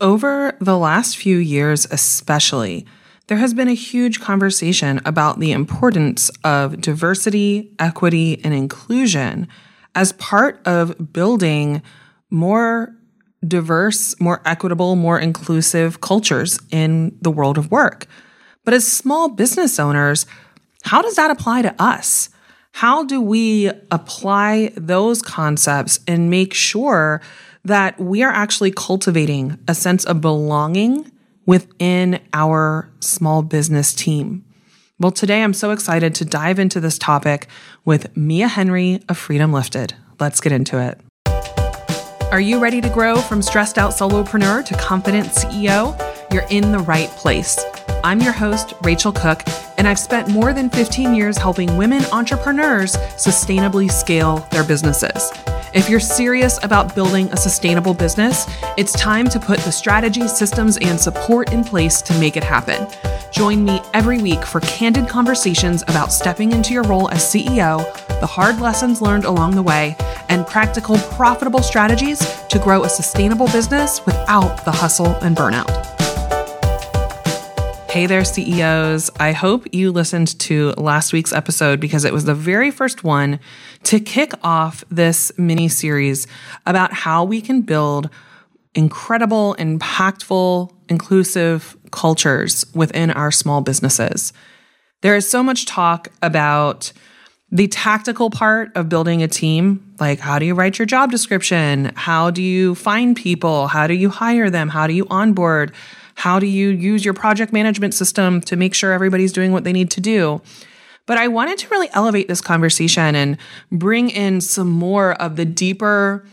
Over the last few years, especially, there has been a huge conversation about the importance of diversity, equity, and inclusion as part of building more diverse, more equitable, more inclusive cultures in the world of work. But as small business owners, how does that apply to us? How do we apply those concepts and make sure that we are actually cultivating a sense of belonging within our small business team? Well, today I'm so excited to dive into this topic with Mia Henry of Freedom Lifted. Let's get into it. Are you ready to grow from stressed out solopreneur to confident CEO? You're in the right place. I'm your host, Rachel Cook, and I've spent more than 15 years helping women entrepreneurs sustainably scale their businesses. If you're serious about building a sustainable business, it's time to put the strategy, systems, and support in place to make it happen. Join me every week for candid conversations about stepping into your role as CEO, the hard lessons learned along the way, and practical, profitable strategies to grow a sustainable business without the hustle and burnout. Hey there, CEOs. I hope you listened to last week's episode because it was the very first one to kick off this mini series about how we can build incredible, impactful, inclusive cultures within our small businesses. There is so much talk about the tactical part of building a team, like how do you write your job description? How do you find people? How do you hire them? How do you onboard? How do you use your project management system to make sure everybody's doing what they need to do? But I wanted to really elevate this conversation and bring in some more of the deeper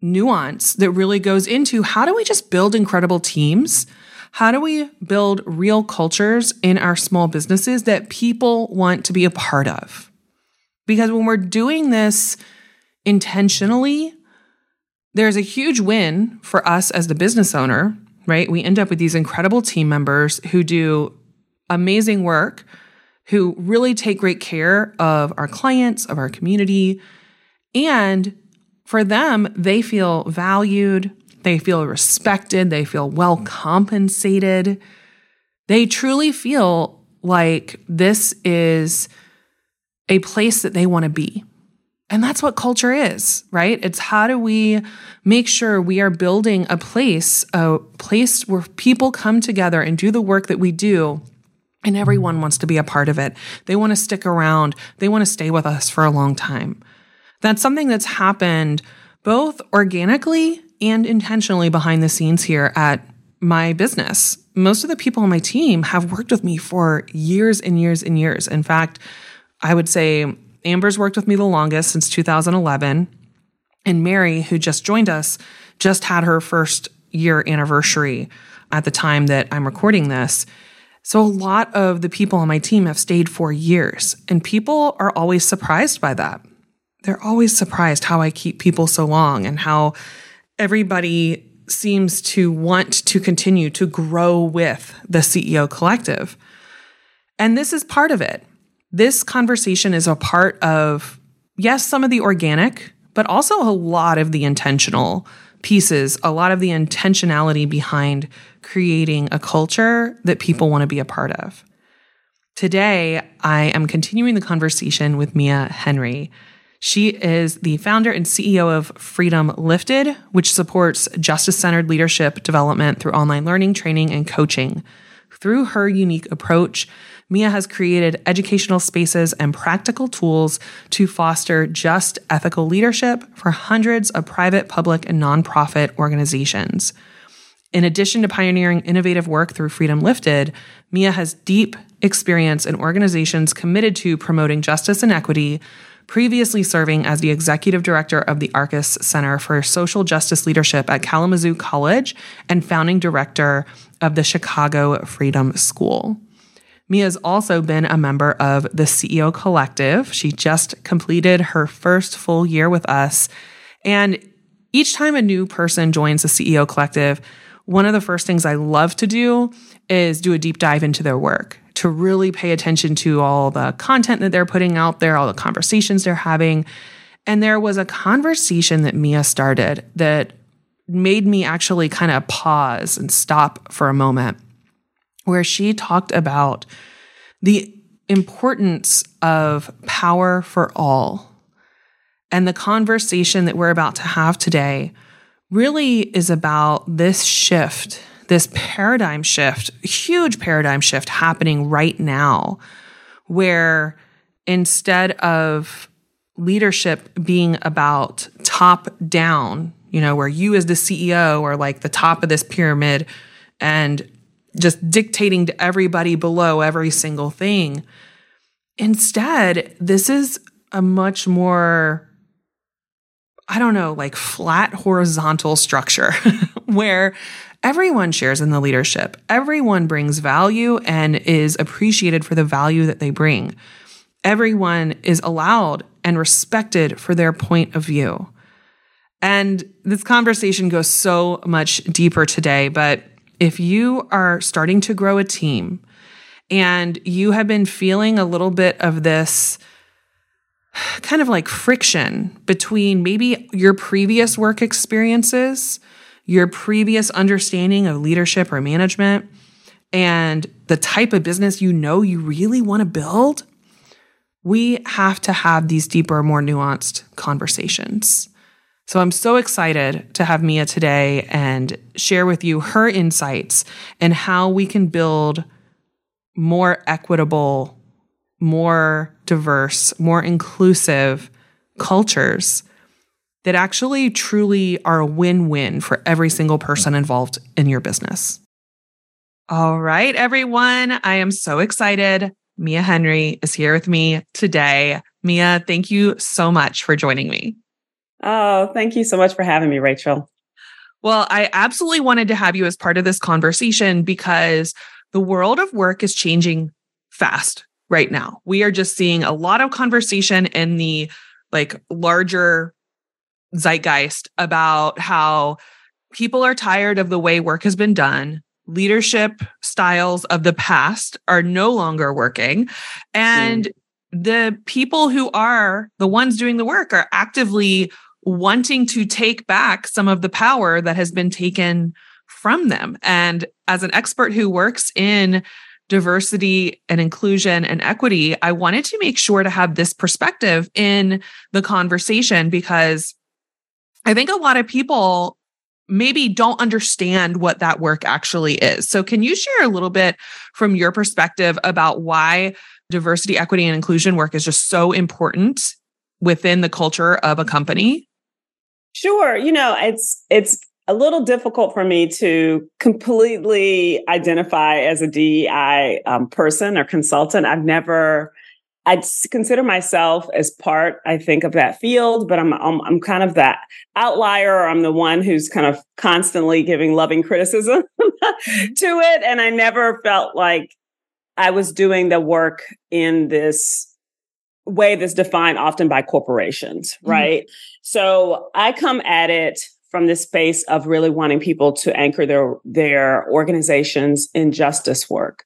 nuance that really goes into how do we just build incredible teams? How do we build real cultures in our small businesses that people want to be a part of? Because when we're doing this intentionally, there's a huge win for us as the business owner right? We end up with these incredible team members who do amazing work, who really take great care of our clients, of our community. And for them, they feel valued, they feel respected, they feel well compensated. They truly feel like this is a place that they want to be. And that's what culture is, right? It's how do we make sure we are building a place, a place where people come together and do the work that we do and everyone wants to be a part of it. They want to stick around. They want to stay with us for a long time. That's something that's happened both organically and intentionally behind the scenes here at my business. Most of the people on my team have worked with me for years and years and years. In fact, I would say Amber's worked with me the longest since 2011. And Mary, who just joined us, just had her first year anniversary at the time that I'm recording this. So a lot of the people on my team have stayed for years, and people are always surprised by that. They're always surprised how I keep people so long and how everybody seems to want to continue to grow with the CEO collective. And this is part of it. This conversation is a part of, yes, some of the organic, but also a lot of the intentional pieces, a lot of the intentionality behind creating a culture that people want to be a part of. Today, I am continuing the conversation with Mia Henry. She is the founder and CEO of Freedom Lifted, which supports justice centered leadership development through online learning, training, and coaching. Through her unique approach, Mia has created educational spaces and practical tools to foster just ethical leadership for hundreds of private, public, and nonprofit organizations. In addition to pioneering innovative work through Freedom Lifted, Mia has deep experience in organizations committed to promoting justice and equity, previously serving as the executive director of the Arcus Center for Social Justice Leadership at Kalamazoo College and founding director of the Chicago Freedom School. Mia's also been a member of the CEO Collective. She just completed her first full year with us. And each time a new person joins the CEO Collective, one of the first things I love to do is do a deep dive into their work to really pay attention to all the content that they're putting out there, all the conversations they're having. And there was a conversation that Mia started that made me actually kind of pause and stop for a moment, where she talked about the importance of power for all. And the conversation that we're about to have today really is about this shift, this paradigm shift, huge paradigm shift happening right now, where instead of leadership being about top down, you know, where you as the CEO are like the top of this pyramid and just dictating to everybody below every single thing. Instead, this is a much more, I don't know, like flat horizontal structure where everyone shares in the leadership. Everyone brings value and is appreciated for the value that they bring. Everyone is allowed and respected for their point of view. And this conversation goes so much deeper today, but if you are starting to grow a team and you have been feeling a little bit of this kind of like friction between maybe your previous work experiences, your previous understanding of leadership or management, and the type of business you know you really want to build, we have to have these deeper, more nuanced conversations. So I'm so excited to have Mia today and share with you her insights and how we can build more equitable, more diverse, more inclusive cultures that actually truly are a win win for every single person involved in your business. All right, everyone. I am so excited. Mia Henry is here with me today. Mia, thank you so much for joining me. Oh, thank you so much for having me, Rachel. Well, I absolutely wanted to have you as part of this conversation because the world of work is changing fast right now. We are just seeing a lot of conversation in the like larger zeitgeist about how people are tired of the way work has been done. Leadership styles of the past are no longer working. And mm. the people who are the ones doing the work are actively wanting to take back some of the power that has been taken from them. And as an expert who works in diversity and inclusion and equity, I wanted to make sure to have this perspective in the conversation because I think a lot of people maybe don't understand what that work actually is. So, can you share a little bit from your perspective about why diversity, equity, and inclusion work is just so important within the culture of a company? Sure. You know, it's it's a little difficult for me to completely identify as a DEI um, person or consultant. I've never. I consider myself as part, I think, of that field, but I'm, I'm I'm kind of that outlier. I'm the one who's kind of constantly giving loving criticism mm-hmm. to it, and I never felt like I was doing the work in this way that's defined often by corporations, mm-hmm. right? Mm-hmm. So I come at it from this space of really wanting people to anchor their their organizations in justice work.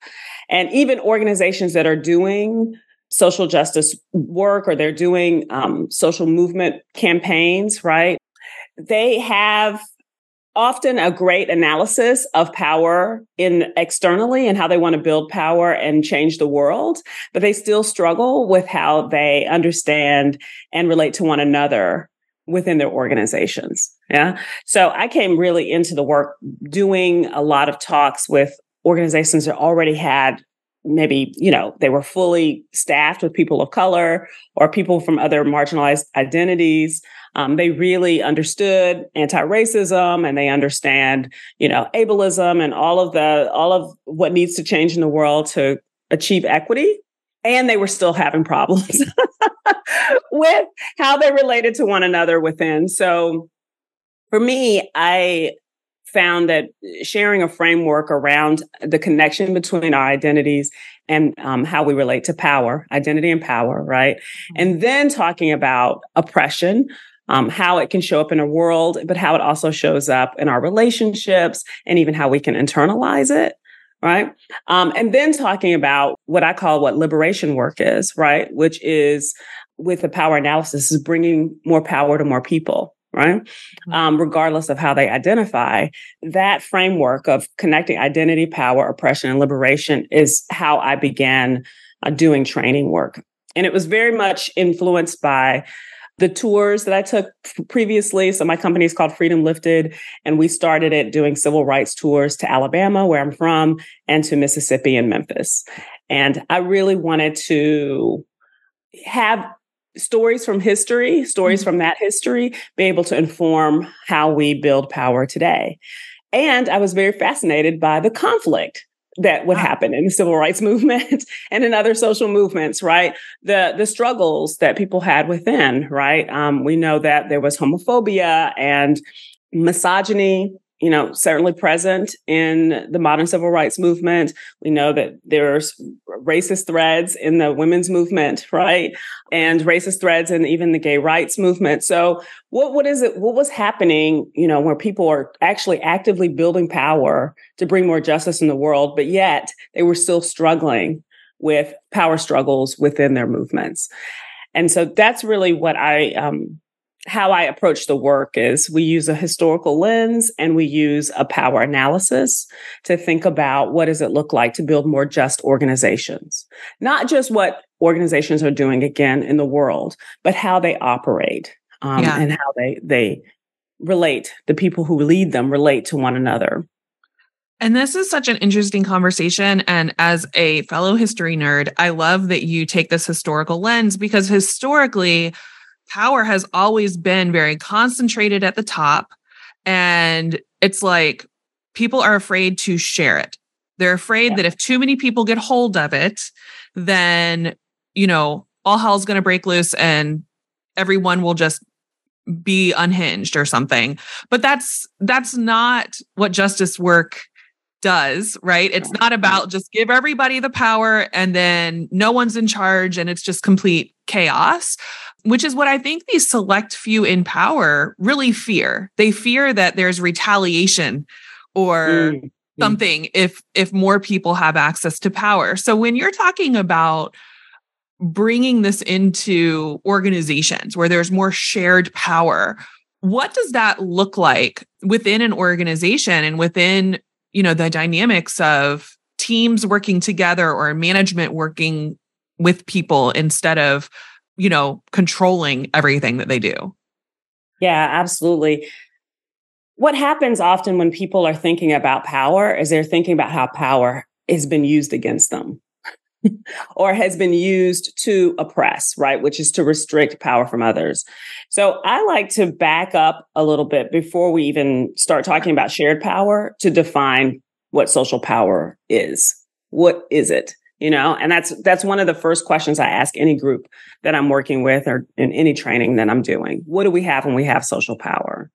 And even organizations that are doing social justice work or they're doing um, social movement campaigns, right? They have often a great analysis of power in externally and how they want to build power and change the world, but they still struggle with how they understand and relate to one another within their organizations. Yeah. So I came really into the work doing a lot of talks with organizations that already had maybe, you know, they were fully staffed with people of color or people from other marginalized identities um, they really understood anti-racism and they understand, you know, ableism and all of the all of what needs to change in the world to achieve equity. And they were still having problems with how they related to one another within. So for me, I found that sharing a framework around the connection between our identities and um, how we relate to power, identity and power, right? Mm-hmm. And then talking about oppression, um, how it can show up in a world, but how it also shows up in our relationships and even how we can internalize it. Right. Um, and then talking about what I call what liberation work is, right? Which is with the power analysis is bringing more power to more people. Right? Mm-hmm. Um, regardless of how they identify, that framework of connecting identity, power, oppression, and liberation is how I began uh, doing training work. And it was very much influenced by the tours that I took previously. So my company is called Freedom Lifted, and we started it doing civil rights tours to Alabama, where I'm from, and to Mississippi and Memphis. And I really wanted to have stories from history, stories mm-hmm. from that history, be able to inform how we build power today. And I was very fascinated by the conflict that would happen in the civil rights movement and in other social movements, right? The the struggles that people had within, right? Um, we know that there was homophobia and misogyny you know, certainly present in the modern civil rights movement. We know that there's racist threads in the women's movement, right? And racist threads in even the gay rights movement. So what, what is it? What was happening, you know, where people are actually actively building power to bring more justice in the world, but yet they were still struggling with power struggles within their movements. And so that's really what I, um, how I approach the work is we use a historical lens and we use a power analysis to think about what does it look like to build more just organizations, not just what organizations are doing again in the world, but how they operate um, yeah. and how they they relate. The people who lead them relate to one another. And this is such an interesting conversation. And as a fellow history nerd, I love that you take this historical lens because historically, power has always been very concentrated at the top. And it's like people are afraid to share it. They're afraid yeah. that if too many people get hold of it, then, you know, all hell's going to break loose and everyone will just be unhinged or something. But that's that's not what justice work does, right? It's not about just give everybody the power and then no one's in charge and it's just complete chaos which is what I think these select few in power really fear. They fear that there's retaliation or mm-hmm. something if if more people have access to power. So when you're talking about bringing this into organizations where there's more shared power, what does that look like within an organization and within, you know, the dynamics of teams working together or management working with people instead of you know, controlling everything that they do. Yeah, absolutely. What happens often when people are thinking about power is they're thinking about how power has been used against them or has been used to oppress, right? Which is to restrict power from others. So I like to back up a little bit before we even start talking about shared power to define what social power is. What is it? You know? And that's that's one of the first questions i ask any group that i'm working with or in any training that i'm doing. What do we have when we have social power?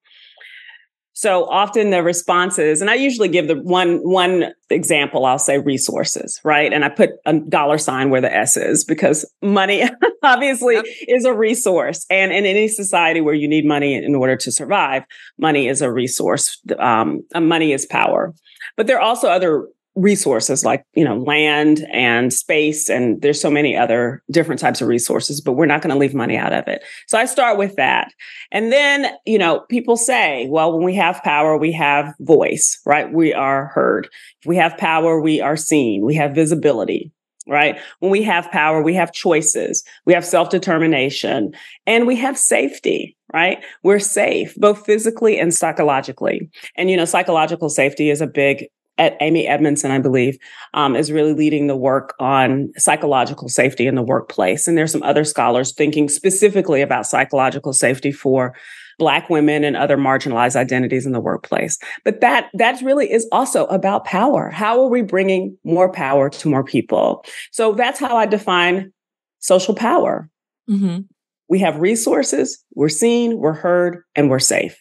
So often the responses and i usually give the one one example i'll say resources right? And i put a dollar sign where the s is because money obviously yep. is a resource. And in any society where you need money in order to survive money is a resource um, money is power. But there are also other resources like you know land and space and there's so many other different types of resources but we're not going to leave money out of it. So i start with that. And then you know people say well when we have power we have voice right? We are heard. If we have power we are seen. We have visibility right? When we have power we have choices. We have self-determination and we have safety right? We're safe both physically and psychologically. And you know psychological safety is a big at Amy Edmondson, I believe, um, is really leading the work on psychological safety in the workplace. And there's some other scholars thinking specifically about psychological safety for Black women and other marginalized identities in the workplace. But that, that really is also about power. How are we bringing more power to more people? So that's how I define social power. Mm-hmm. We have resources, we're seen, we're heard, and we're safe.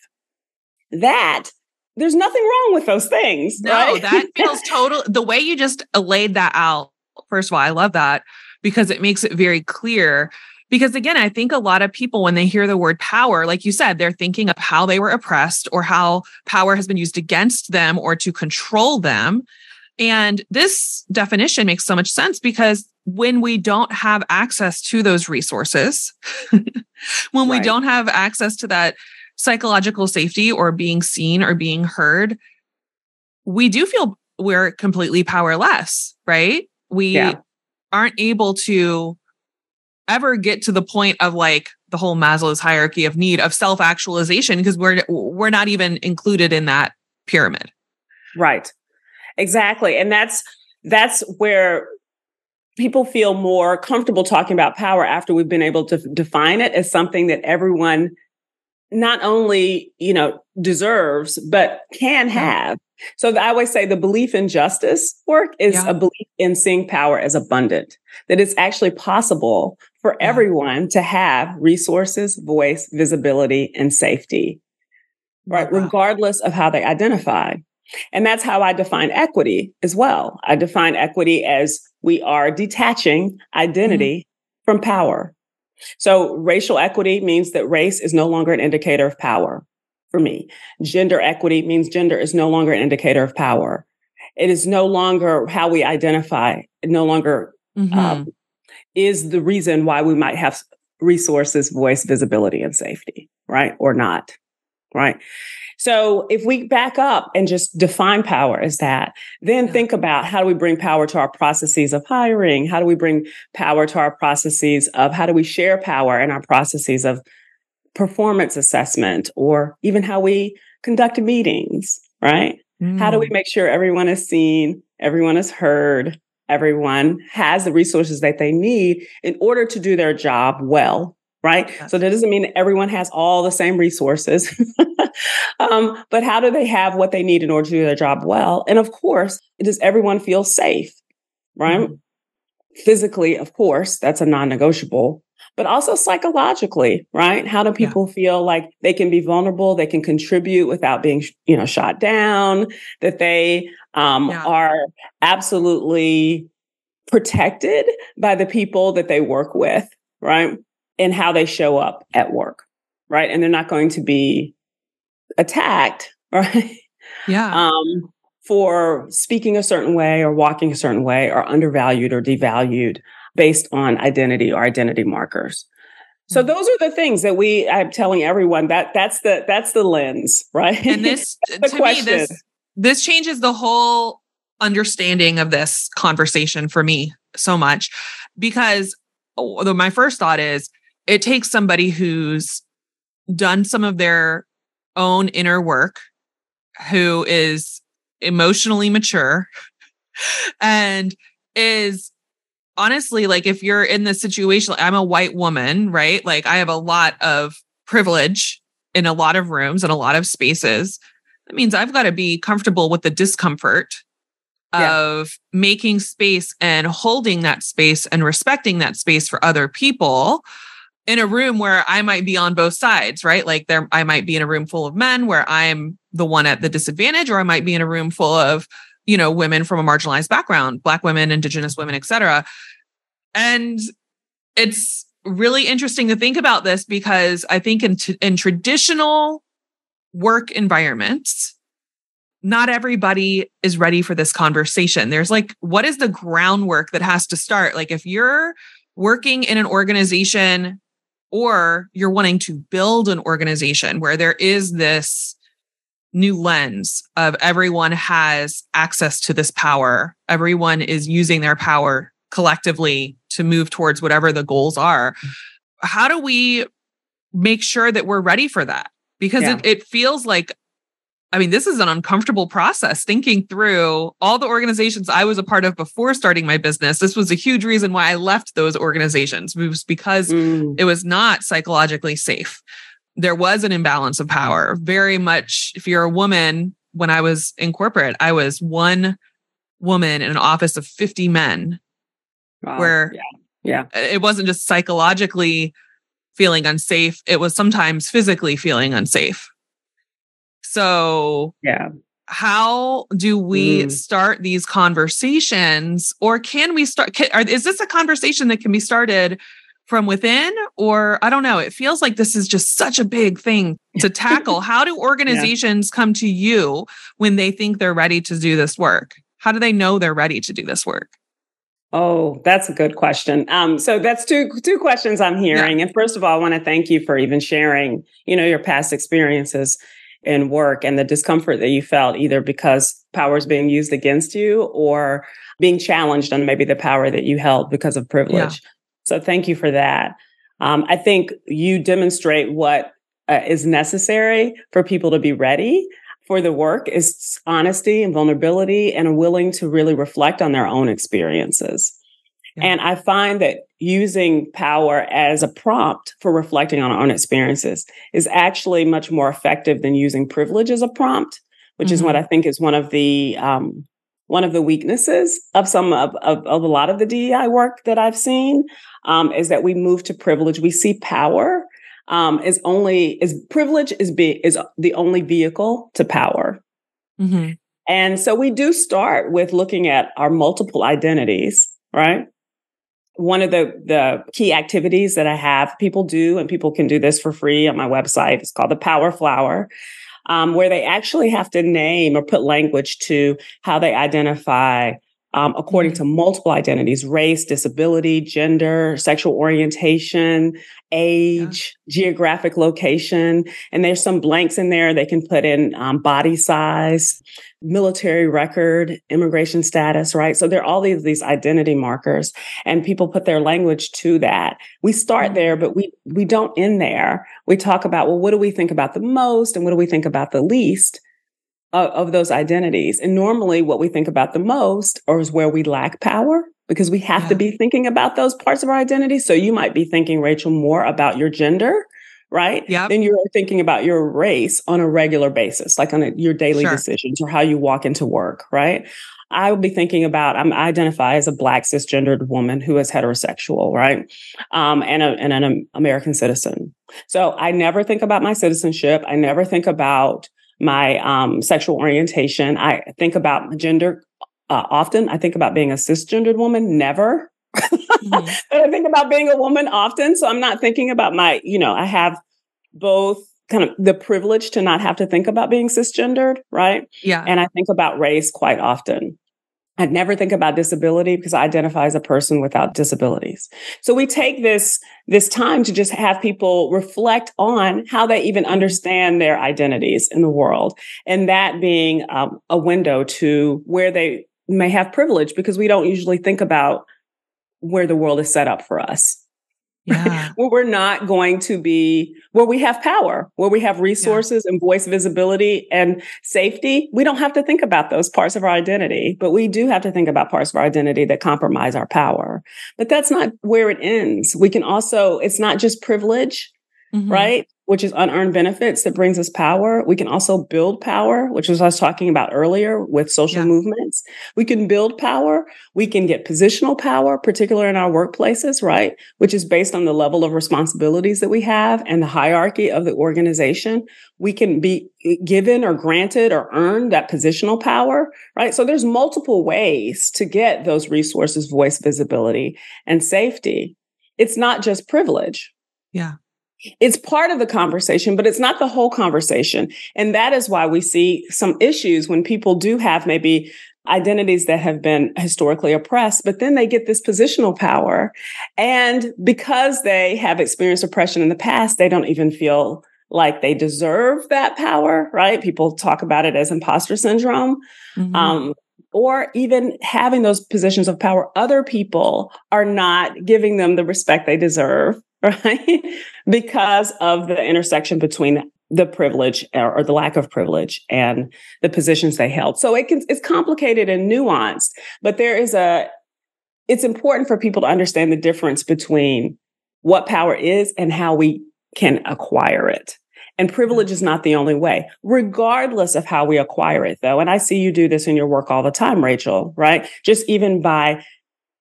That there's nothing wrong with those things. No, right? that feels total. The way you just laid that out, first of all, I love that because it makes it very clear. Because again, I think a lot of people, when they hear the word power, like you said, they're thinking of how they were oppressed or how power has been used against them or to control them. And this definition makes so much sense because when we don't have access to those resources, when right. we don't have access to that psychological safety or being seen or being heard, we do feel we're completely powerless, right? We yeah. aren't able to ever get to the point of like the whole Maslow's hierarchy of need of self-actualization because we're we're not even included in that pyramid. Right. Exactly. And that's that's where people feel more comfortable talking about power after we've been able to define it as something that everyone not only, you know, deserves but can have. So I always say the belief in justice work is yeah. a belief in seeing power as abundant, that it's actually possible for yeah. everyone to have resources, voice, visibility, and safety, right? Wow. Regardless of how they identify. And that's how I define equity as well. I define equity as we are detaching identity mm-hmm. from power. So racial equity means that race is no longer an indicator of power for me. Gender equity means gender is no longer an indicator of power. It is no longer how we identify, it no longer mm-hmm. um, is the reason why we might have resources, voice, visibility, and safety, right? Or not, right? So if we back up and just define power as that, then think about how do we bring power to our processes of hiring? How do we bring power to our processes of how do we share power in our processes of performance assessment or even how we conduct meetings, right? Mm. How do we mm. make sure everyone is seen, everyone is heard, everyone has the resources that they need in order to do their job well, right? Yes. So that doesn't mean that everyone has all the same resources, um, but how do they have what they need in order to do their job well? And of course, does everyone feel safe, right? Mm-hmm. Physically, of course, that's a non negotiable but also psychologically, right? How do people yeah. feel like they can be vulnerable, they can contribute without being, you know, shot down, that they um, yeah. are absolutely protected by the people that they work with, right? And how they show up at work, right? And they're not going to be attacked, right? Yeah. Um, for speaking a certain way or walking a certain way or undervalued or devalued based on identity or identity markers. So hmm. those are the things that we I'm telling everyone that that's the that's the lens, right? And this to question. me this this changes the whole understanding of this conversation for me so much because although my first thought is it takes somebody who's done some of their own inner work who is emotionally mature and is honestly, like if you're in this situation, I'm a white woman, right? Like I have a lot of privilege in a lot of rooms and a lot of spaces. That means I've got to be comfortable with the discomfort yeah. of making space and holding that space and respecting that space for other people in a room where I might be on both sides, right? Like there I might be in a room full of men where I'm the one at the disadvantage or I might be in a room full of you know, women from a marginalized background, black women, indigenous women, et cetera. And it's really interesting to think about this because I think in, t- in traditional work environments, not everybody is ready for this conversation. There's like, what is the groundwork that has to start? Like, if you're working in an organization or you're wanting to build an organization where there is this new lens of everyone has access to this power. Everyone is using their power collectively to move towards whatever the goals are. How do we make sure that we're ready for that? Because yeah. it, it feels like, I mean, this is an uncomfortable process thinking through all the organizations I was a part of before starting my business. This was a huge reason why I left those organizations. It was because mm. it was not psychologically safe there was an imbalance of power. Very much, if you're a woman, when I was in corporate, I was one woman in an office of 50 men, wow. where yeah. yeah, it wasn't just psychologically feeling unsafe, it was sometimes physically feeling unsafe. So, yeah. How do we mm. start these conversations, or can we start? Can, are, is this a conversation that can be started from within or i don't know it feels like this is just such a big thing to tackle how do organizations yeah. come to you when they think they're ready to do this work how do they know they're ready to do this work Oh, that's a good question. Um, so that's two two questions I'm hearing. Yeah. And first of all, I want to thank you for even sharing, you know, your past experiences in work and the discomfort that you felt either because power is being used against you or being challenged on maybe the power that you held because of privilege. Yeah. So thank you for that. Um, I think you demonstrate what uh, is necessary for people to be ready for the work is honesty and vulnerability and willing to really reflect on their own experiences. Yeah. And I find that using power as a prompt for reflecting on our own experiences is actually much more effective than using privilege as a prompt, which mm-hmm. is what mm-hmm. I think is one of the um, one of the weaknesses of some of, of, of, a lot of the DEI work that I've seen um, is that we move to privilege. We see power um, is only is privilege is be is the only vehicle to power. Mm-hmm. And so we do start with looking at our multiple identities, right? One of the, the key activities that I have people do, and people can do this for free on my website, it's called the Power Flower, um, where they actually have to name or put language to how they identify um, according to multiple identities race, disability, gender, sexual orientation, age, yeah. geographic location. And there's some blanks in there. They can put in um, body size, military record, immigration status, right? So there are all these, these identity markers and people put their language to that. We start mm-hmm. there, but we, we don't end there. We talk about, well, what do we think about the most and what do we think about the least? Of, of those identities. And normally what we think about the most or is where we lack power because we have yeah. to be thinking about those parts of our identity. So you might be thinking, Rachel, more about your gender, right? Yeah. Then you're thinking about your race on a regular basis, like on a, your daily sure. decisions or how you walk into work, right? I would be thinking about I'm I identify as a black cisgendered woman who is heterosexual, right? Um, and, a, and an American citizen. So I never think about my citizenship. I never think about my um, sexual orientation. I think about gender uh, often. I think about being a cisgendered woman, never. Mm-hmm. I think about being a woman often. So I'm not thinking about my, you know, I have both kind of the privilege to not have to think about being cisgendered, right? Yeah. And I think about race quite often. I never think about disability because I identify as a person without disabilities. So we take this, this time to just have people reflect on how they even understand their identities in the world. And that being um, a window to where they may have privilege because we don't usually think about where the world is set up for us. Yeah. where we're not going to be where we have power, where we have resources yeah. and voice visibility and safety. We don't have to think about those parts of our identity, but we do have to think about parts of our identity that compromise our power. But that's not where it ends. We can also, it's not just privilege, mm-hmm. right? Which is unearned benefits that brings us power. We can also build power, which was I was talking about earlier with social yeah. movements. We can build power. We can get positional power, particularly in our workplaces, right? Which is based on the level of responsibilities that we have and the hierarchy of the organization. We can be eh, given or granted or earned that positional power, right? So there's multiple ways to get those resources, voice visibility and safety. It's not just privilege. Yeah. It's part of the conversation, but it's not the whole conversation. And that is why we see some issues when people do have maybe identities that have been historically oppressed, but then they get this positional power. And because they have experienced oppression in the past, they don't even feel like they deserve that power, right? People talk about it as imposter syndrome. Mm-hmm. Um, or even having those positions of power, other people are not giving them the respect they deserve right? because of the intersection between the privilege or, the lack of privilege and the positions they held. So it can, it's complicated and nuanced, but there is a, it's important for people to understand the difference between what power is and how we can acquire it. And privilege is not the only way, regardless of how we acquire it, though. And I see you do this in your work all the time, Rachel, right? Just even by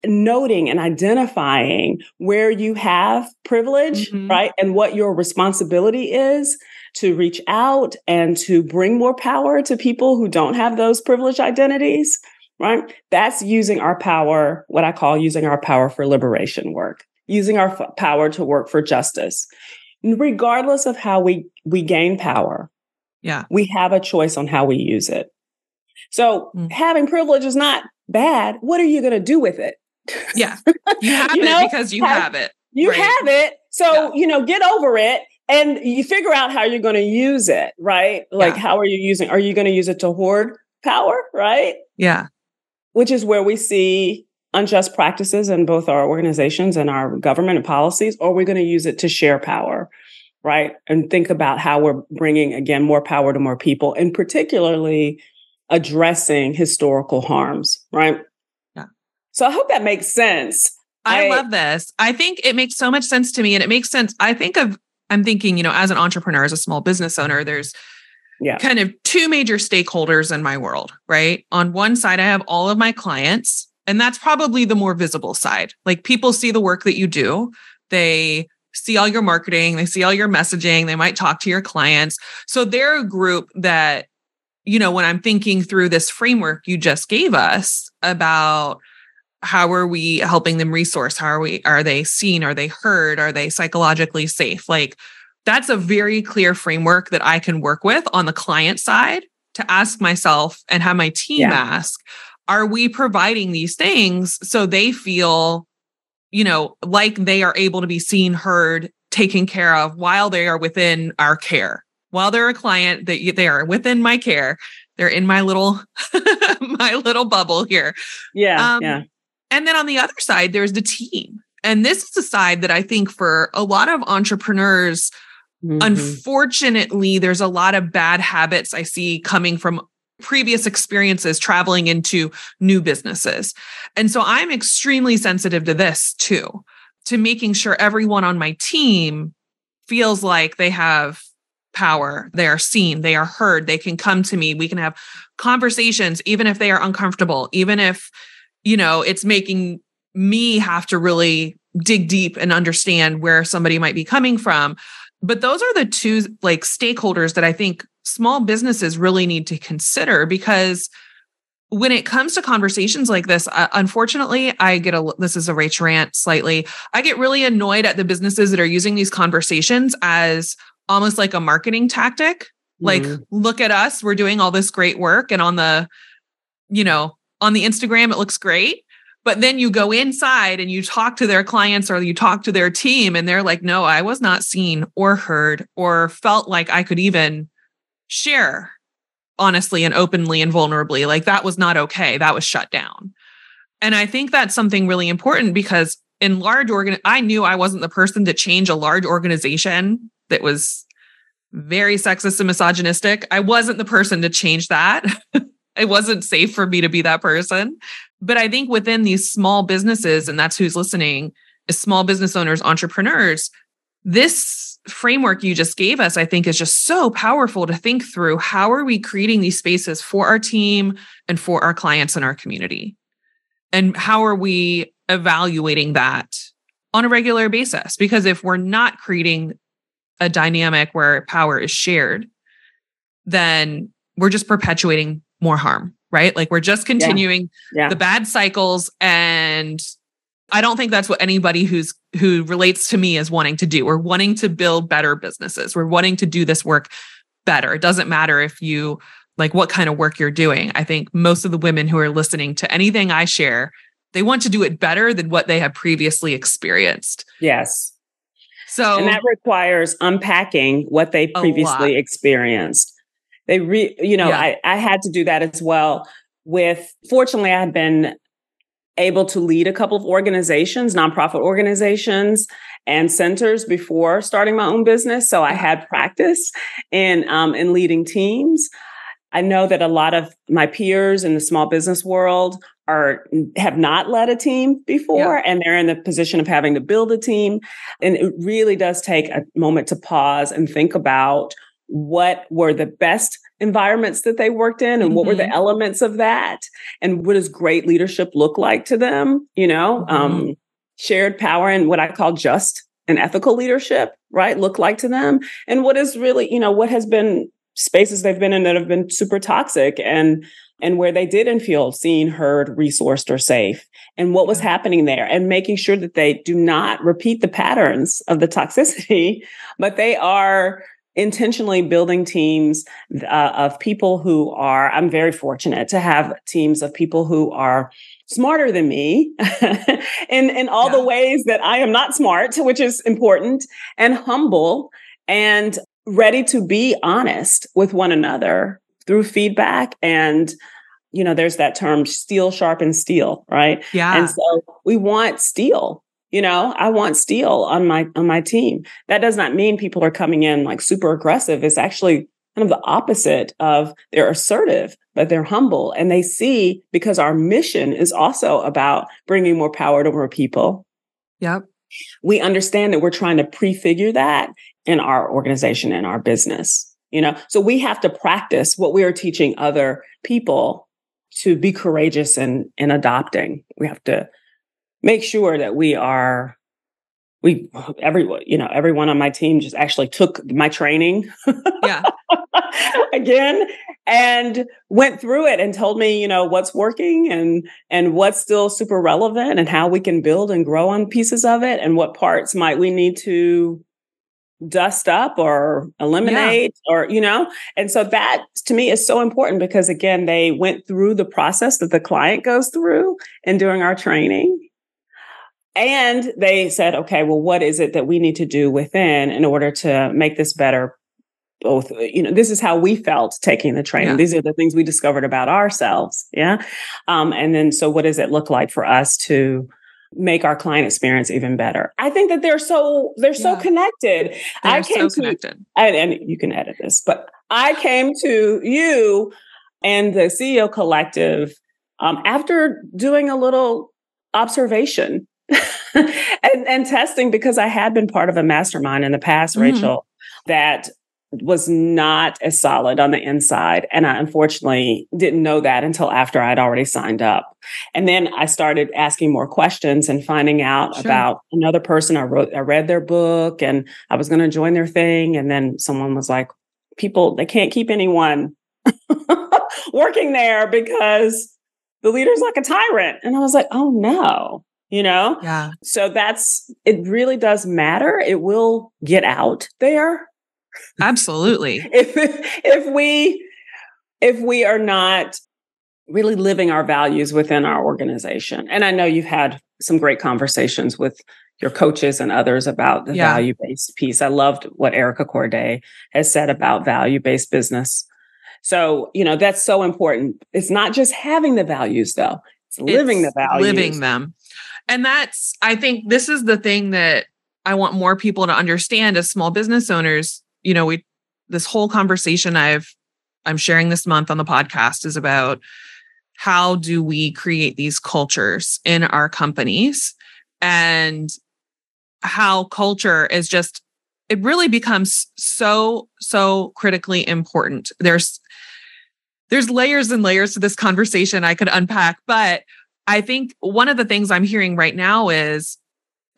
noting and identifying where you have privilege, mm-hmm. right? And what your responsibility is to reach out and to bring more power to people who don't have those privileged identities, right? That's using our power, what I call using our power for liberation work, using our f- power to work for justice. Regardless of how we, we gain power. Yeah. We have a choice on how we use it. So mm-hmm. having privilege is not bad. What are you going to do with it? Yeah. You have you it know, because you have, have it. You right? have it. So, yeah. you know, get over it and you figure out how you're going to use it, right? Like, yeah. how are you using? Are you going to use it to hoard power, right? Yeah. Which is where we see unjust practices in both our organizations and our government and policies, or we're going to use it to share power, right? And think about how we're bringing, again, more power to more people, and particularly addressing historical harms, right? So I hope that makes sense. I, I love this. I think it makes so much sense to me. And it makes sense. I think of, I'm thinking, you know, as an entrepreneur, as a small business owner, there's yeah. kind of two major stakeholders in my world, right? On one side, I have all of my clients, and that's probably the more visible side. Like people see the work that you do, they see all your marketing, they see all your messaging, they might talk to your clients. So they're a group that, you know, when I'm thinking through this framework you just gave us about how are we helping them resource? How are we are they seen? Are they heard? Are they psychologically safe? Like that's a very clear framework that i can work with on the client side to ask myself and have my team yeah. ask are we providing these things so they feel you know like they are able to be seen heard taken care of while they are within our care? While they're a client that they are within my care they're in my little my little bubble here. Yeah um, yeah and then on the other side, there's the team. And this is a side that I think for a lot of entrepreneurs, mm-hmm. unfortunately, there's a lot of bad habits I see coming from previous experiences traveling into new businesses. And so I'm extremely sensitive to this too, to making sure everyone on my team feels like they have power, they are seen, they are heard, they can come to me, we can have conversations, even if they are uncomfortable, even if you know, it's making me have to really dig deep and understand where somebody might be coming from. But those are the two like stakeholders that I think small businesses really need to consider because when it comes to conversations like this, uh, unfortunately, I get a this is a Rach rant slightly. I get really annoyed at the businesses that are using these conversations as almost like a marketing tactic. Like, mm-hmm. look at us, we're doing all this great work, and on the, you know, on the Instagram, it looks great. But then you go inside and you talk to their clients or you talk to their team, and they're like, no, I was not seen or heard or felt like I could even share honestly and openly and vulnerably. Like that was not okay. That was shut down. And I think that's something really important because in large organ, I knew I wasn't the person to change a large organization that was very sexist and misogynistic. I wasn't the person to change that. it wasn't safe for me to be that person. But I think within these small businesses, and that's who's listening, is small business owners, entrepreneurs, this framework you just gave us, I think, is just so powerful to think through. How are we creating these spaces for our team and for our clients and our community? And how are we evaluating that on a regular basis? Because if we're not creating a dynamic where power is shared, then we're just perpetuating more harm, right? Like we're just continuing yeah. Yeah. the bad cycles and I don't think that's what anybody who's who relates to me is wanting to do. We're wanting to build better businesses. We're wanting to do this work better. It doesn't matter if you like what kind of work you're doing. I think most of the women who are listening to anything I share, they want to do it better than what they have previously experienced. Yes. So and that requires unpacking what they previously experienced. They re, you know, yeah. I, I had to do that as well with, fortunately, I had been able to lead a couple of organizations, nonprofit organizations and centers before starting my own business. So I had practice in, um, in leading teams. I know that a lot of my peers in the small business world are have not led a team before yeah. and they're in the position of having to build a team and it really does take a moment to pause and think about what were the best environments that they worked in and mm-hmm. what were the mm-hmm. elements of that and what does great leadership look like to them you know mm-hmm. um, shared power and what i call just and ethical leadership right look like to them and what is really you know what has been spaces they've been in that have been super toxic and and where they didn't feel seen heard resourced or safe and what was happening there and making sure that they do not repeat the patterns of the toxicity but they are intentionally building teams uh, of people who are, I'm very fortunate to have teams of people who are smarter than me in, in all yeah. the ways that I am not smart, which is important, and humble and ready to be honest with one another through feedback and you know there's that term steel sharpen steel right? Yeah. and so we want steel you know i want steel on my on my team. That does not mean people are coming in like super aggressive. It's actually kind of the opposite of they're assertive but they're humble and they see because our mission is also about bringing more power to more people. Yep. We understand that we're trying to prefigure that in our organization and our business you know? So we have to practice what we are teaching other people to be courageous in in adopting. We have to make sure that we are we everyone you know everyone on my team just actually took my training yeah. again and went through it and told me you know what's working and and what's still super relevant and how we can build and grow on pieces of it and what parts might we need to dust up or eliminate yeah. or you know? And so that to me is so important because again they went through the process that the client goes through in doing our training and they said, okay, well, what is it that we need to do within in order to make this better? Both, you know, this is how we felt taking the training. Yeah. These are the things we discovered about ourselves. Yeah. Um, and then, so what does it look like for us to make our client experience even better? I think that they're so, they're yeah. so connected. They're I came so to. And, and you can edit this, but I came to you and the CEO collective um, after doing a little observation and, and testing because I had been part of a mastermind in the past, mm-hmm. Rachel, that was not as solid on the inside. And I unfortunately didn't know that until after I'd already signed up. And then I started asking more questions and finding out sure. about another person. I wrote, I read their book and I was going to join their thing. And then someone was like, people, they can't keep anyone working there because the leader's like a tyrant. And I was like, oh no you know? Yeah. So that's, it really does matter. It will get out there. Absolutely. if, if we, if we are not really living our values within our organization. And I know you've had some great conversations with your coaches and others about the yeah. value based piece. I loved what Erica Courdae has said about value based business. So, you know, that's so important. It's not just having the values though. It's living it's the values. Living them. And that's, I think this is the thing that I want more people to understand as small business owners. You know, we, this whole conversation I've, I'm sharing this month on the podcast is about how do we create these cultures in our companies and how culture is just, it really becomes so, so critically important. There's, there's layers and layers to this conversation I could unpack, but I think one of the things I'm hearing right now is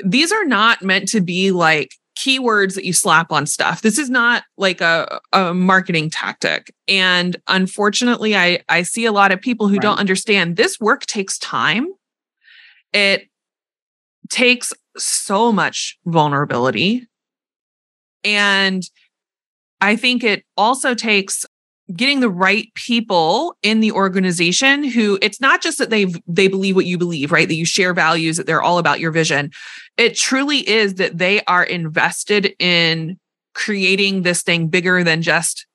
these are not meant to be like keywords that you slap on stuff. This is not like a, a marketing tactic. And unfortunately, I, I see a lot of people who right. don't understand this work takes time. It takes so much vulnerability. And I think it also takes getting the right people in the organization who it's not just that they they believe what you believe right? That you share values that they're all about your vision. It truly is that they are invested in creating this thing bigger than just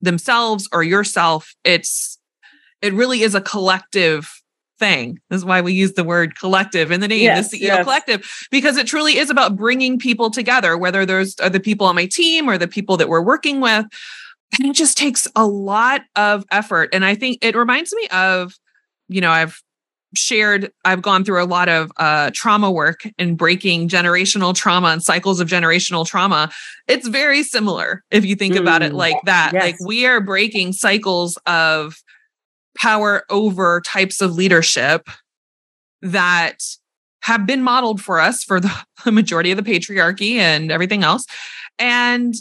themselves or yourself. It's it really is a collective thing. This is why we use the word collective in the name yes, the ceo yes. collective because it truly is about bringing people together whether those are the people on my team or the people that we're working with and it just takes a lot of effort. And I think it reminds me of, you know, I've shared, I've gone through a lot of uh, trauma work and breaking generational trauma and cycles of generational trauma. It's very similar if you think mm. about it mm. like that. Yes. Like we are breaking cycles of power over types of leadership that have been modeled for us for the, the majority of the patriarchy and everything else. And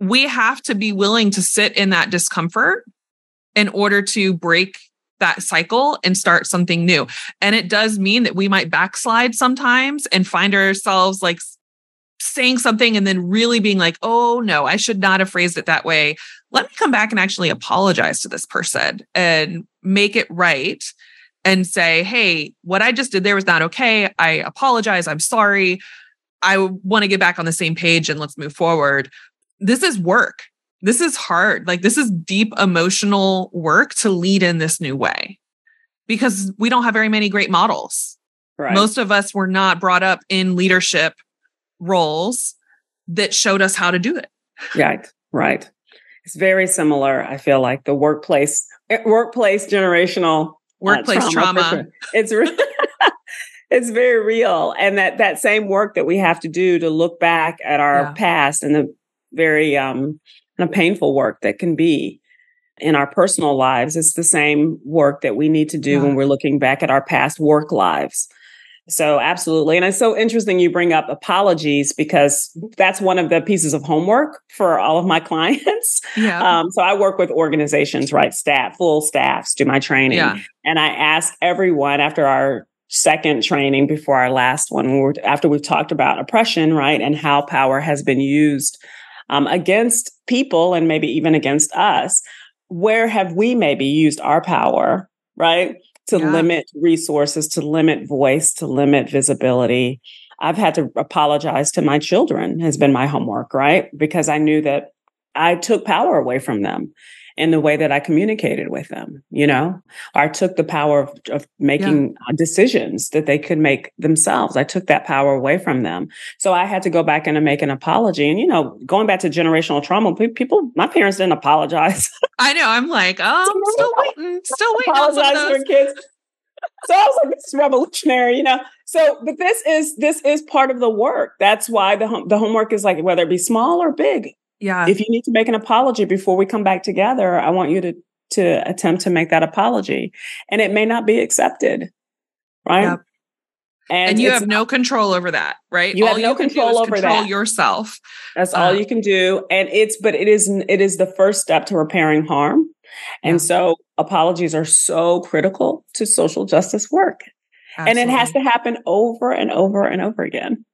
we have to be willing to sit in that discomfort in order to break that cycle and start something new. And it does mean that we might backslide sometimes and find ourselves like saying something and then really being like, oh no, I should not have phrased it that way. Let me come back and actually apologize to this person and make it right and say, hey, what I just did there was not okay. I apologize. I'm sorry. I want to get back on the same page and let's move forward. This is work. This is hard. Like, this is deep emotional work to lead in this new way because we don't have very many great models. Right. Most of us were not brought up in leadership roles that showed us how to do it. Right, right. It's very similar. I feel like the workplace eh, workplace generational uh, workplace uh, trauma. trauma. It's re- it's very real, and that that same work that we have to do to look back at our yeah. past and the very um kind of painful work that can be in our personal lives. It's the same work that we need to do yeah. when we're looking back at our past work lives. So absolutely. And it's so interesting you bring up apologies because that's one of the pieces of homework for all of my clients. Yeah. Um, so I work with organizations, right? Staff, full staffs do my training. Yeah. And I ask everyone after our second training before our last one, after we've talked about oppression, right? And how power has been used um, against people and maybe even against us. Where have we maybe used our power, right? to yeah. limit resources, to limit voice, to limit visibility. I've had to apologize to my children has been my homework, right? Because I knew that I took power away from them in the way that I communicated with them, you know, or I took the power of, of making yeah. Uh, decisions that they could make themselves. I took that power away from them. So I had to go back and make an apology. And, you know, going back to generational trauma, people, my parents didn't apologize. I know. I'm like, oh, I'm still waiting, still waiting. Apologize for kids. so I was like, this is revolutionary, you know. So, but this is this is part of the work. That's why the the homework is like whether it be small or big. Yeah. If you need to make an apology before we come back together, I want you to to attempt to make that apology. And it may not be accepted. Right? And, and, you have no control over that, right? You all have no you control over control that. yourself. That's all um, you can do. And it's, but it is, it is the first step to repairing harm. And yeah. so apologies are so critical to social justice work. Absolutely. And it has to happen over and over and over again.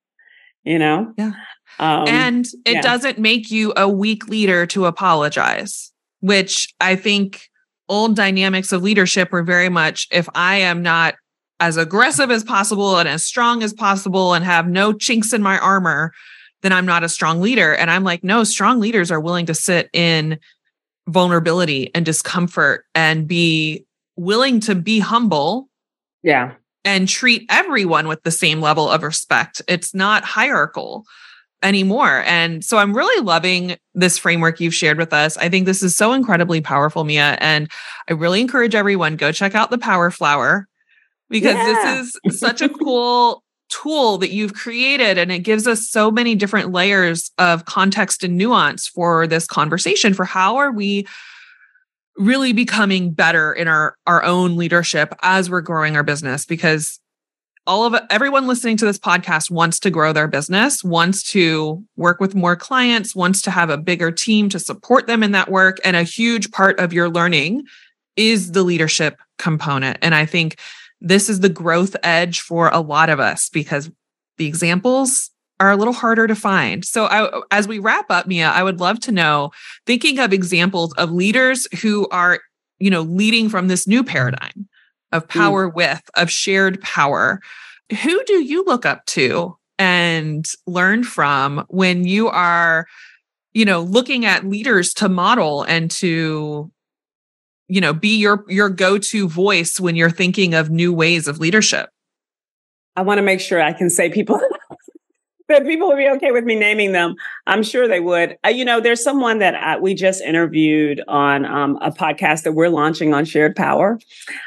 You know? Yeah. Um, and it yeah. doesn't make you a weak leader to apologize, which I think old dynamics of leadership were very much if I am not as aggressive as possible and as strong as possible and have no chinks in my armor, then I'm not a strong leader. And I'm like, no, strong leaders are willing to sit in vulnerability and discomfort and be willing to be humble. Yeah. And treat everyone with the same level of respect. It's not hierarchical anymore. And so I'm really loving this framework you've shared with us. I think this is so incredibly powerful, Mia. And I really encourage everyone go check out the Power Flower because yeah. this is such a cool tool that you've created and it gives us so many different layers of context and nuance for this conversation for how are we really becoming better in our our own leadership as we're growing our business because all of everyone listening to this podcast wants to grow their business, wants to work with more clients, wants to have a bigger team to support them in that work. And a huge part of your learning is the leadership component. And I think this is the growth edge for a lot of us because the examples are a little harder to find. So, I, as we wrap up, Mia, I would love to know thinking of examples of leaders who are, you know, leading from this new paradigm of mm. power mm. with, of shared power. Who do you look up to and learn from when you are, you know, looking at leaders to model and to, you know, be your your go-to voice when you're thinking of new ways of leadership? I want to make sure I can say people that people would be okay with me naming them. I'm sure they would. Uh, you know, there's someone that I, we just interviewed on um, a podcast that we're launching on Shared Power.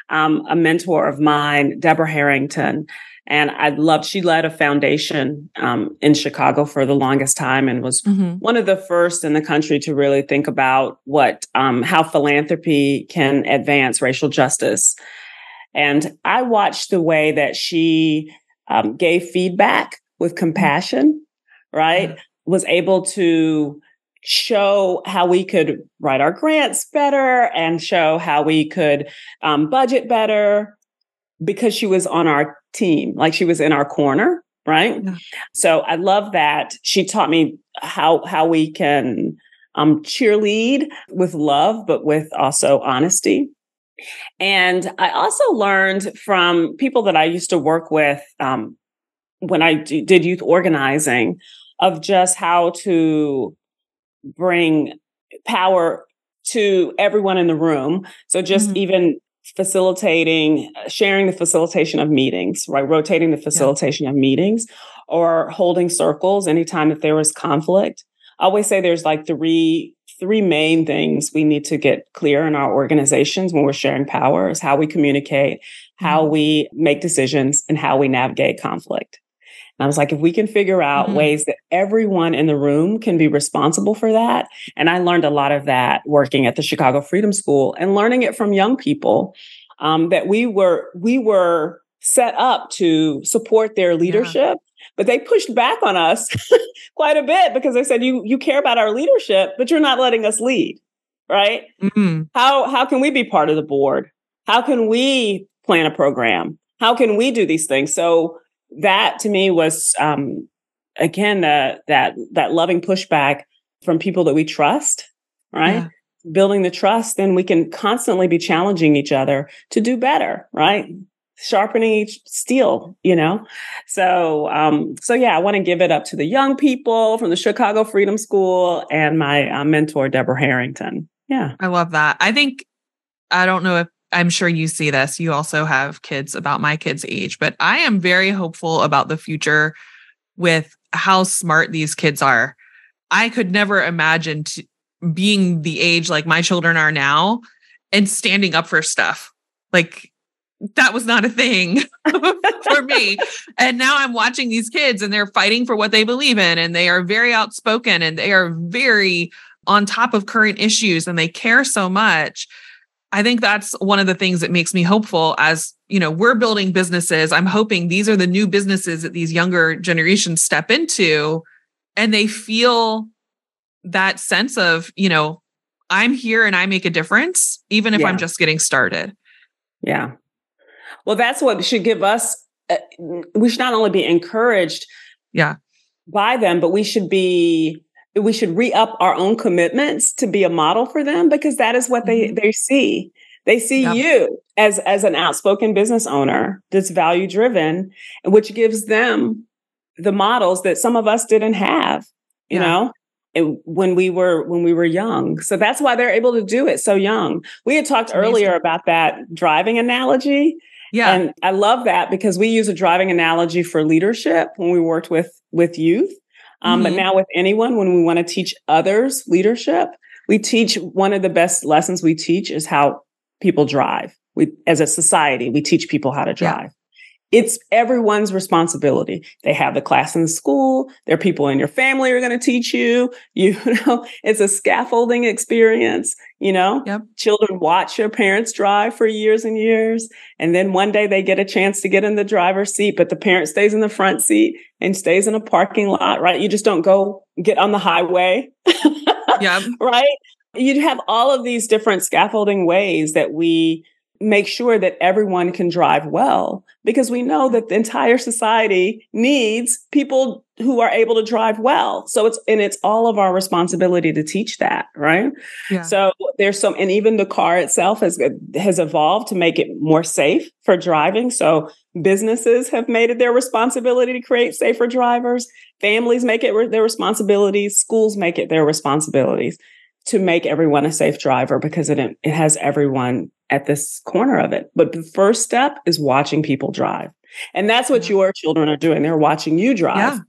Um, a mentor of mine, Deborah Harrington, and I loved. She led a foundation um, in Chicago for the longest time, and was mm-hmm. one of the first in the country to really think about what um, how philanthropy can advance racial justice. And I watched the way that she um, gave feedback with compassion, right? Was able to show how we could write our grants better and show how we could um, budget better because she was on our team, like she was in our corner. right? Yeah. So I love that she taught me how how we can um, cheerlead with love, but with also honesty. And I also learned from people that I used to work with um, when I d- did youth organizing of just how to bring power to everyone in the room. So just mm-hmm. even facilitating, sharing the facilitation of meetings, right? Rotating the facilitation yeah. of meetings or holding circles anytime that there was conflict. I always say there's like three three main things we need to get clear in our organizations when we're sharing power is how we communicate, how mm-hmm. we make decisions, and how we navigate conflict. And I was like, if we can figure out mm-hmm. ways that everyone in the room can be responsible for that. And I learned a lot of that working at the Chicago Freedom School and learning it from young people. Um, that we were we were set up to support their leadership but they pushed back on us quite a bit because they said, you, you care about our leadership, but you're not letting us lead. Right. Mm-hmm. How, how can we be part of the board? How can we plan a program? How can we do these things? So that to me was, um, again, the, that, that loving pushback from people that we trust. Right. Yeah building the trust, then we can constantly be challenging each other to do better, right? sharpening each steel, you know? So, um, so yeah, I want to give it up to the young people from the Chicago Freedom School and my uh, mentor, Deborah Harrington. Yeah. I love that. I think, I don't know if I'm sure you see this. You also have kids about my kids' age, but I am very hopeful about the future with how smart these kids are. I could never imagine t- being the age like my children are now and standing up for stuff. Like that was not a thing for me. And now I'm watching these kids and they're fighting for what they believe in and they are very outspoken and they are very on top of current issues and they care so much. I think that's one of the things that makes me hopeful as, you know, we're building businesses. I'm hoping these are the new businesses that these younger generations step into and they feel that sense of, you know, I'm here and I make a difference, even if yeah. I'm just getting started. Yeah. Well, that's what should give us. Uh, we should not only be encouraged, yeah, by them, but we should be we should re up our own commitments to be a model for them because that is what mm-hmm. they they see. They see yep. you as as an outspoken business owner that's value driven, which gives them the models that some of us didn't have. You yeah. know, and when we were when we were young. So that's why they're able to do it so young. We had talked earlier about that driving analogy. Yeah. And I love that because we use a driving analogy for leadership when we worked with, with youth. Um, mm-hmm. But now with anyone, when we want to teach others leadership, we teach one of the best lessons we teach is how people drive. We, as a society, we teach people how to drive it's everyone's responsibility. They have the class in the school. There are people in your family who are going to teach you. You know, it's a scaffolding experience. You know, yep. children watch their parents drive for years and years. And then one day they get a chance to get in the driver's seat, but the parent stays in the front seat and stays in a parking lot, right? You just don't go get on the highway. yeah. Right. You'd have all of these different scaffolding ways that we make sure that everyone can drive well because we know that the entire society needs people who are able to drive well. So it's, and it's all of our responsibility to teach that, right? Yeah. So there's some, and even the car itself has, has evolved to make it more safe for driving. So businesses have made it their responsibility to create safer drivers. Families make it their responsibilities. Schools make it their responsibilities to make everyone a safe driver because it, it has everyone at this corner of it. But the first step is watching people drive. And that's what your children are doing. They're watching you drive. Yeah.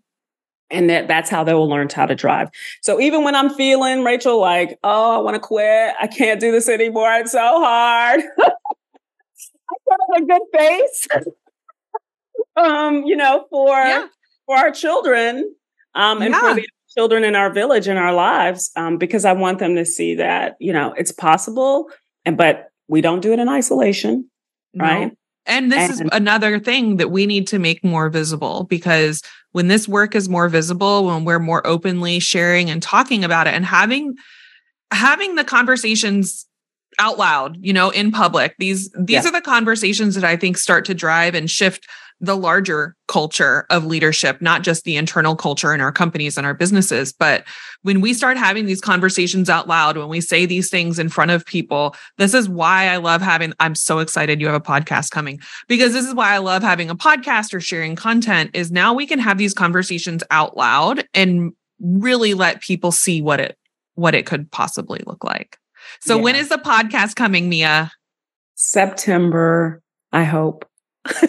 And that, that's how they will learn how to drive. So even when I'm feeling, Rachel, like, oh, I want to quit. I can't do this anymore. It's so hard. I put on a good face. um, you know, for yeah. for our children, um, and yeah. for the children in our village in our lives, um, because I want them to see that, you know, it's possible. And but we don't do it in isolation, right? No. And this and- is another thing that we need to make more visible because when this work is more visible, when we're more openly sharing and talking about it and having having the conversations out loud, you know, in public. These these yeah. are the conversations that I think start to drive and shift the larger culture of leadership, not just the internal culture in our companies and our businesses. But when we start having these conversations out loud, when we say these things in front of people, this is why I love having, I'm so excited you have a podcast coming because this is why I love having a podcast or sharing content is now we can have these conversations out loud and really let people see what it, what it could possibly look like. So yeah. when is the podcast coming, Mia? September, I hope.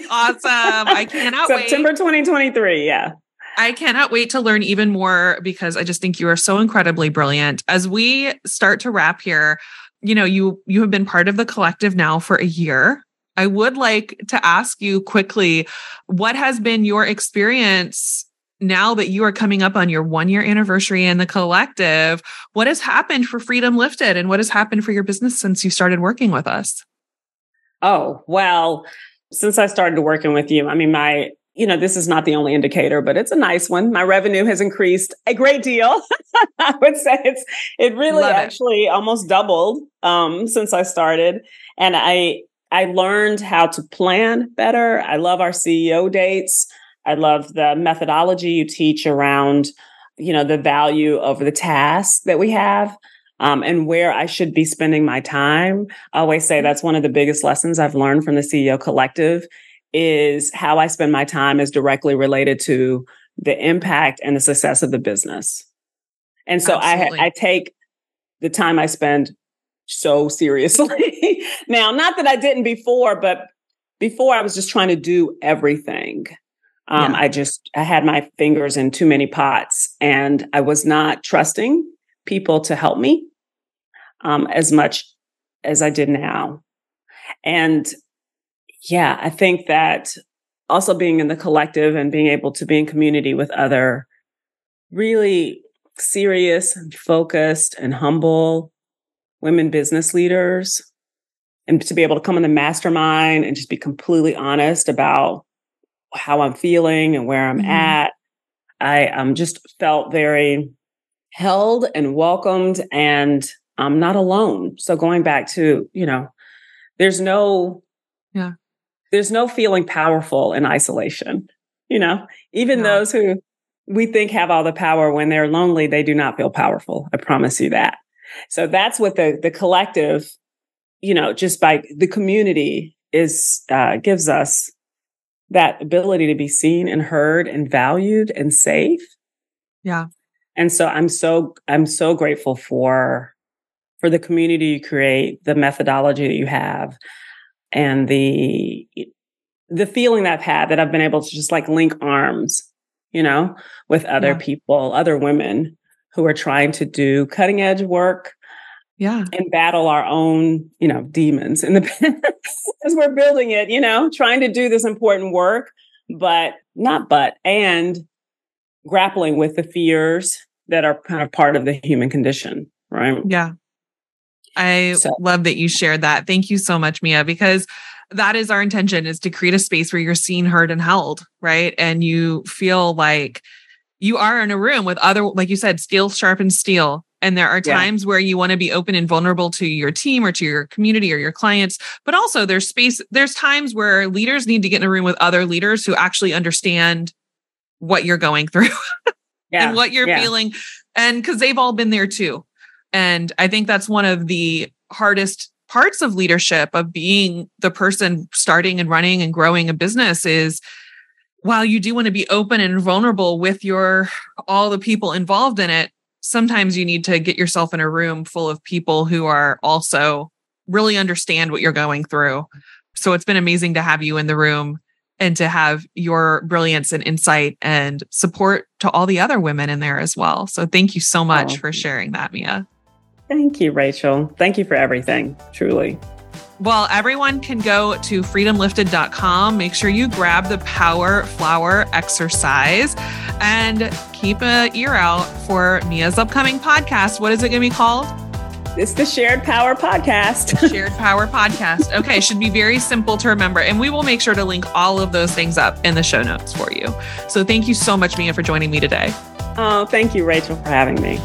Awesome. I cannot September wait. 2023. Yeah. I cannot wait to learn even more because I just think you are so incredibly brilliant. As we start to wrap here, you know, you you have been part of the collective now for a year. I would like to ask you quickly what has been your experience now that you are coming up on your 1 year anniversary in the collective? What has happened for Freedom Lifted and what has happened for your business since you started working with us? Oh, well, since I started working with you, I mean, my, you know, this is not the only indicator, but it's a nice one. My revenue has increased a great deal. I would say it's, it really Love actually it. almost doubled, um, since I started. And I, I learned how to plan better. I love our CEO dates. I love the methodology you teach around, you know, the value of the tasks that we have um, and where I should be spending my time. I always say that's one of the biggest lessons I've learned from the CEO collective is how I spend my time is directly related to the impact and the success of the business. And so I, I take the time I spend so seriously. now, not that I didn't before, but before I was just trying to do everything. Um, yeah. I just I had my fingers in too many pots, and I was not trusting people to help me um, as much as I did now. And yeah, I think that also being in the collective and being able to be in community with other really serious and focused and humble women business leaders and to be able to come in the mastermind and just be completely honest about how I'm feeling and where I'm mm-hmm. at. I um, just felt very held and welcomed and I'm not alone. So going back to, you know, there's no, yeah, there's no feeling powerful in isolation. You know, even yeah. those who we think have all the power when they're lonely, they do not feel powerful. I promise you that. So that's what the, the collective, you know, just by the community is, uh, gives us that ability to be seen and heard and valued and safe. Yeah. And so I'm so, I'm so grateful for for the community you create, the methodology that you have, and the the feeling that I've had that I've been able to just like link arms, you know, with other yeah. people, other women who are trying to do cutting edge work. Yeah. And battle our own, you know, demons in the as we're building it, you know, trying to do this important work, but not but and grappling with the fears that are kind of part of the human condition, right? Yeah. I so. love that you shared that. Thank you so much, Mia, because that is our intention is to create a space where you're seen, heard, and held, right? And you feel like you are in a room with other, like you said, steel sharpens steel. And there are times yeah. where you want to be open and vulnerable to your team or to your community or your clients. But also there's space, there's times where leaders need to get in a room with other leaders who actually understand what you're going through yeah. and what you're yeah. feeling. And because they've all been there too. And I think that's one of the hardest parts of leadership of being the person starting and running and growing a business is while you do want to be open and vulnerable with your all the people involved in it sometimes you need to get yourself in a room full of people who are also really understand what you're going through. So it's been amazing to have you in the room and to have your brilliance and insight and support to all the other women in there as well. So thank you so oh, much oh. for sharing that mia Thank you, Rachel. Thank you for everything, truly. Well, everyone can go to freedomlifted.com. Make sure you grab the power flower exercise and keep an ear out for Mia's upcoming podcast. What is it going to be called? It's the Shared Power Podcast. Shared Power Podcast. Okay, should be very simple to remember. And we will make sure to link all of those things up in the show notes for you. So thank you so much, Mia, for joining me today. Oh, thank you, Rachel, for having me.